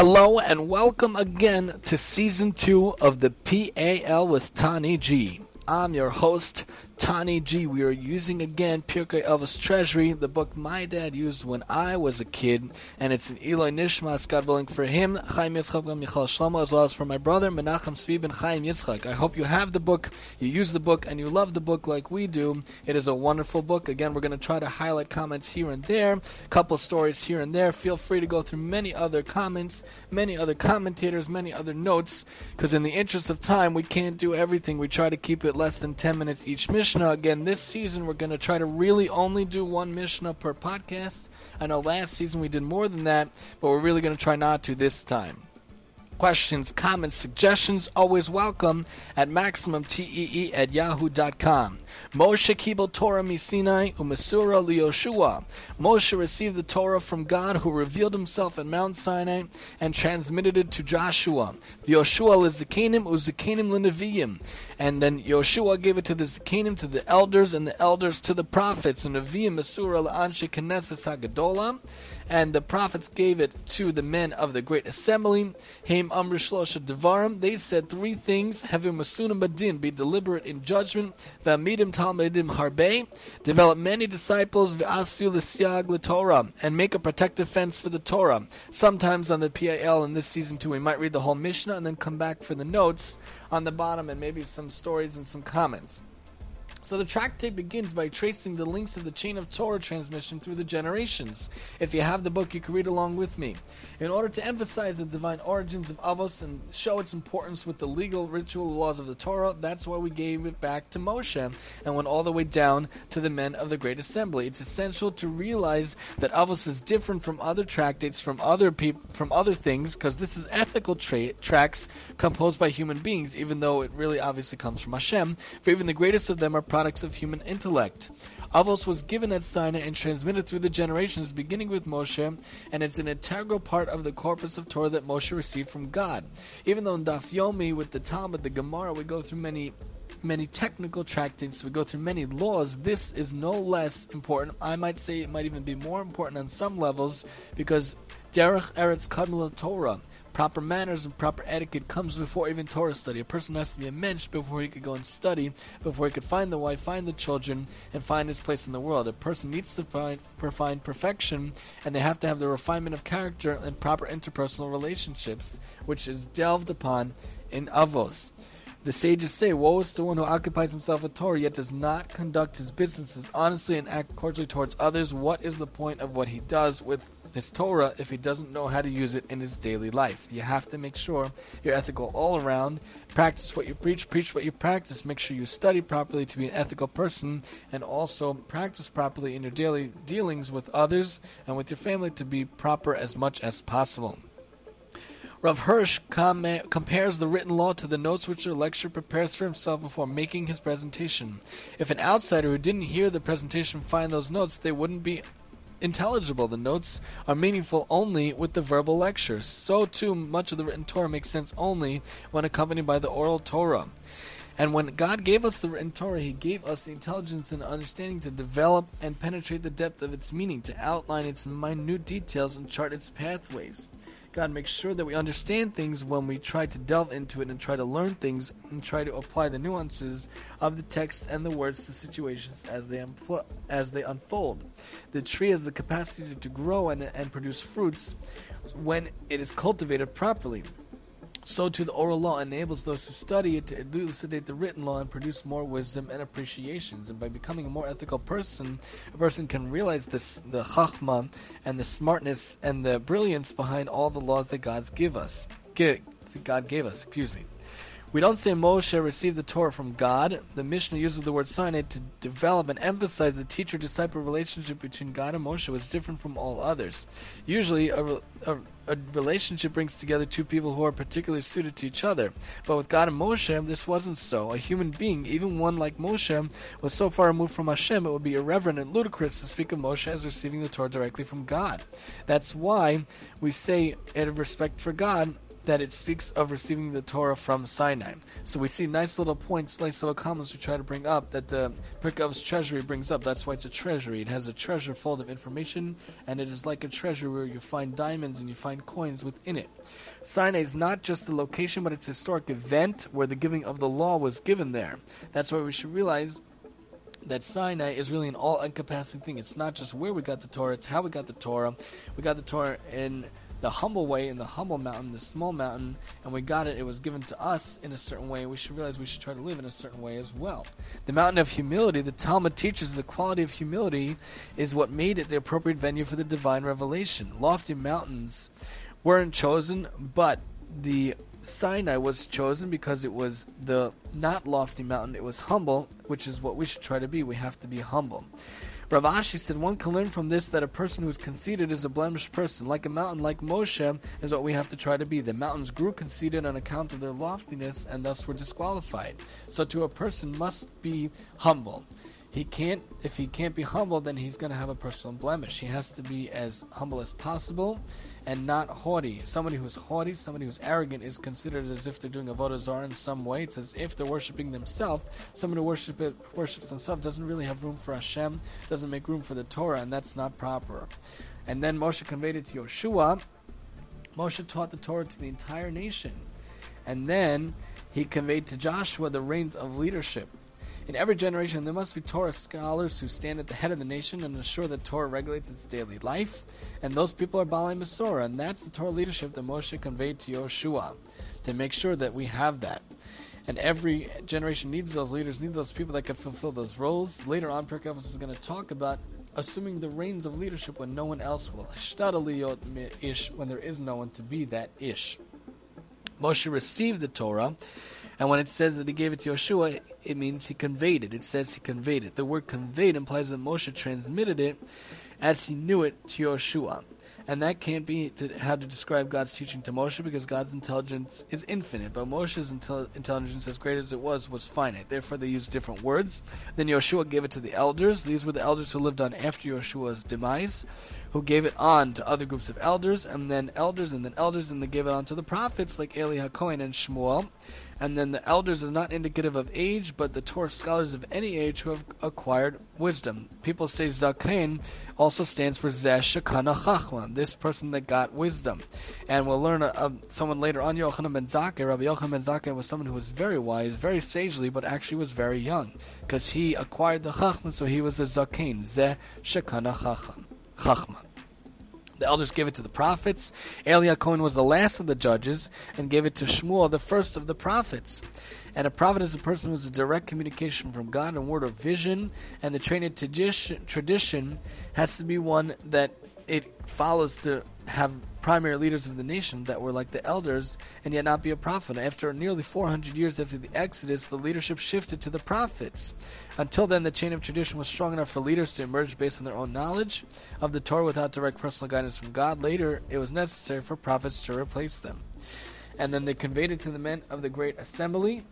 Hello and welcome again to season two of the PAL with Tani G. I'm your host, Tani G. We are using again Pirkei Avos Treasury, the book my dad used when I was a kid, and it's an Ilui Nishmas, God willing, for him, Chaim Yitzchak ben Michal Shlomo, as well as for my brother, Menachem Tzvi ben Chaim Yitzchak. I hope you have the book, you use the book, and you love the book like we do. It is a wonderful book. Again, we're going to try to highlight comments here and there, a couple stories here and there. Feel free to go through many other comments, many other commentators, many other notes, because in the interest of time, we can't do everything. We try to keep it less than 10 minutes each mission Mishnah. Again, this season we're going to try to really only do one Mishnah per podcast. I know last season we did more than that, but we're really going to try not to this time. Questions, comments, suggestions, always welcome at MaximumTEE at yahoo.com. Moshe Kibel Torah Misinai Umasura Lioshua. Moshe received the Torah from God who revealed himself at Mount Sinai and transmitted it to Joshua. Yoshua Lizakanim Uzakanim Linaviyim. And then Yoshua gave it to the Zakanim, to the elders, and the elders to the prophets. And Naviyim Masura La'anshe Knesset Hagadola and the prophets gave it to the men of the great assembly. Haim Amrishlosha Devarim. They said three things: Havim Masunim Badin, be deliberate in judgment. V'amidim Talmidim Harbe, develop many disciples. V'asu l'siag Torah, and make a protective fence for the Torah. Sometimes on the PAL in this season too, we might read the whole Mishnah and then come back for the notes on the bottom and maybe some stories and some comments. So the tractate begins by tracing the links of the chain of Torah transmission through the generations. If you have the book, you can read along with me. In order to emphasize the divine origins of Avos and show its importance with the legal ritual laws of the Torah, that's why we gave it back to Moshe and went all the way down to the men of the Great Assembly. It's essential to realize that Avos is different from other tractates, from other people, from other things, because this is ethical tra- composed by human beings, even though it really obviously comes from Hashem. For even the greatest of them are products of human intellect. Avos was given at Sinai and transmitted through the generations, beginning with Moshe, and it's an integral part of the corpus of Torah that Moshe received from God. Even though in Daf Yomi, with the Talmud, the Gemara, we go through many many technical tractates, we go through many laws, this is no less important. I might say it might even be more important on some levels because Derech Eretz Kadmul Torah, Proper manners and proper etiquette comes before even Torah study. A person has to be a mensch before he could go and study, before he could find the wife, find the children, and find his place in the world. A person needs to find, find perfection, and they have to have the refinement of character and proper interpersonal relationships, which is delved upon in Avos. The sages say, Woe is to one who occupies himself with Torah, yet does not conduct his businesses honestly and act cordially towards others. What is the point of what he does with his Torah if he doesn't know how to use it in his daily life. You have to make sure you're ethical all around. Practice what you preach, preach what you practice. Make sure you study properly to be an ethical person, and also practice properly in your daily dealings with others and with your family to be proper as much as possible. Rav Hirsch com- compares the written law to the notes which the lecturer prepares for himself before making his presentation. If an outsider who didn't hear the presentation find those notes, they wouldn't be intelligible. The notes are meaningful only with the verbal lecture. So too much of the written Torah makes sense only when accompanied by the oral Torah. And when God gave us the written Torah, He gave us the intelligence and understanding to develop and penetrate the depth of its meaning, to outline its minute details and chart its pathways. God makes sure that we understand things when we try to delve into it and try to learn things and try to apply the nuances of the text and the words to situations as they, as they unfold. The tree has the capacity to grow and, and produce fruits when it is cultivated properly. So too the oral law enables those who study it to elucidate the written law and produce more wisdom and appreciations. And by becoming a more ethical person, a person can realize this, the chachma and the smartness and the brilliance behind all the laws that God's give us. God gave us, excuse me. We don't say Moshe received the Torah from God. The Mishnah uses the word Sinai to develop and emphasize the teacher disciple relationship between God and Moshe was different from all others. Usually, a, a, a, relationship brings together two people who are particularly suited to each other. But with God and Moshe, this wasn't so. A human being, even one like Moshe, was so far removed from Hashem it would be irreverent and ludicrous to speak of Moshe as receiving the Torah directly from God. That's why we say, out of respect for God, that it speaks of receiving the Torah from Sinai. So we see nice little points, nice little comments we try to bring up that the Pirkei treasury brings up. That's why it's a treasury. It has a treasure full of information, and it is like a treasure where you find diamonds and you find coins within it. Sinai is not just a location, but it's a historic event where the giving of the law was given there. That's why we should realize that Sinai is really an all encompassing thing. It's not just where we got the Torah, it's how we got the Torah. We got the Torah in the humble way, in the humble mountain, the small mountain, and we got it. It was given to us in a certain way. We should realize we should try to live in a certain way as well. The mountain of humility, the Talmud teaches the quality of humility is what made it the appropriate venue for the divine revelation. Lofty mountains weren't chosen, but the Sinai was chosen because it was the not lofty mountain, it was humble, which is what we should try to be. We have to be humble. Rav Ashi said one can learn from this that a person who is conceited is a blemished person. Like a mountain, like Moshe, is what we have to try to be. The mountains grew conceited on account of their loftiness and thus were disqualified. So to a person must be humble. He can't if he can't be humble, then he's going to have a personal blemish. He has to be as humble as possible and not haughty. Somebody who's haughty, somebody who's arrogant, is considered as if they're doing a zarah in some way. It's as if they're worshiping themselves. Somebody who worship it, worships themselves doesn't really have room for Hashem, doesn't make room for the Torah, and that's not proper. And then Moshe conveyed it to Yoshua. Moshe taught the Torah to the entire nation. And then he conveyed to Joshua the reins of leadership. In every generation, there must be Torah scholars who stand at the head of the nation and ensure that Torah regulates its daily life. And those people are Baalei Masorah, and that's the Torah leadership that Moshe conveyed to Yoshua to make sure that we have that. And every generation needs those leaders, needs those people that can fulfill those roles. Later on, Pirkei is going to talk about assuming the reins of leadership when no one else will. ish when there is no one to be that ish. Moshe received the Torah and when it says that he gave it to Yeshua, it means he conveyed it. It says he conveyed it. The word conveyed implies that Moshe transmitted it as he knew it to Yeshua. And that can't be to, how to describe God's teaching to Moshe because God's intelligence is infinite, but Moshe's intel- intelligence, as great as it was, was finite. Therefore, they used different words. Then Yeshua gave it to the elders. These were the elders who lived on after Yeshua's demise who gave it on to other groups of elders, and then elders, and then elders, and they gave it on to the prophets like Eli and Shmuel. And then the elders is not indicative of age, but the Torah scholars of any age who have acquired wisdom. People say Zaken also stands for Zeh Shekana Chachma, this person that got wisdom. And we'll learn of someone later on, Yochanan ben Zakkai. Rabbi Yochanan ben Zakkai was someone who was very wise, very sagely, but actually was very young. Because he acquired the Chachma, so he was a Zaken, Zeh Shekana Chachma. Chachma. The elders gave it to the prophets. Eli Cohen was the last of the judges and gave it to Shmuel, the first of the prophets. And a prophet is a person who has a direct communication from God and word of vision. And the trained tradition has to be one that it follows to have primary leaders of the nation that were like the elders and yet not be a prophet. After nearly 400 years after the Exodus, the leadership shifted to the prophets. Until then, the chain of tradition was strong enough for leaders to emerge based on their own knowledge of the Torah without direct personal guidance from God. Later, it was necessary for prophets to replace them. And then they conveyed it to the men of the great assembly,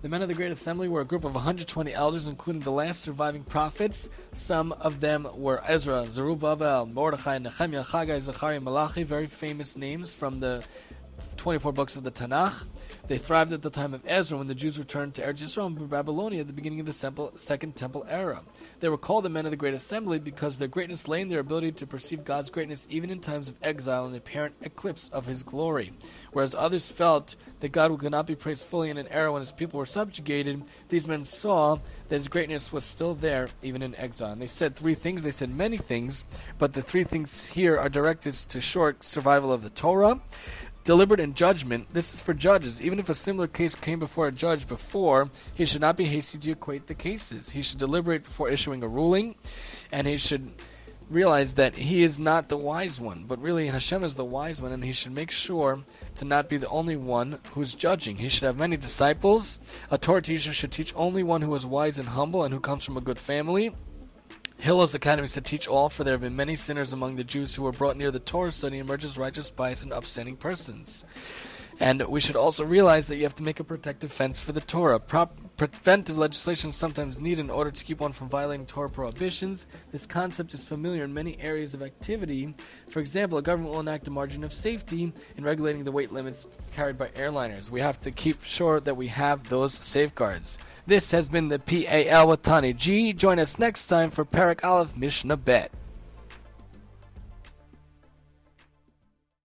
the men of the Great Assembly were a group of 120 elders, including the last surviving prophets. Some of them were Ezra, Zerubbabel, Mordechai, Nehemiah, Haggai, Zechariah, Malachi, very famous names from the 24 books of the Tanakh. They thrived at the time of Ezra when the Jews returned to Eretz Yisrael from Babylonia at the beginning of the Second Temple era. They were called the men of the Great Assembly because their greatness lay in their ability to perceive God's greatness even in times of exile and the apparent eclipse of His glory. Whereas others felt that God could not be praised fully in an era when His people were subjugated, these men saw that His greatness was still there even in exile. And they said three things. They said many things, but the three things here are directed to short survival of the Torah deliberate in judgment. This is for judges. Even if a similar case came before a judge before, he should not be hasty to equate the cases. He should deliberate before issuing a ruling, and he should realize that he is not the wise one, but really Hashem is the wise one, and he should make sure to not be the only one who's judging. He should have many disciples. A Torah teacher should teach only one who is wise and humble and who comes from a good family. Hillel's Academy said, Teach all, for there have been many sinners among the Jews who were brought near the Torah study as righteous, pious, and upstanding persons. And we should also realize that you have to make a protective fence for the Torah. Prop- preventive legislation is sometimes needed in order to keep one from violating Torah prohibitions. This concept is familiar in many areas of activity. For example, a government will enact a margin of safety in regulating the weight limits carried by airliners. We have to keep sure that we have those safeguards. This has been the PAL with Tani G. Join us next time for Perek Aleph Mishnah Bet.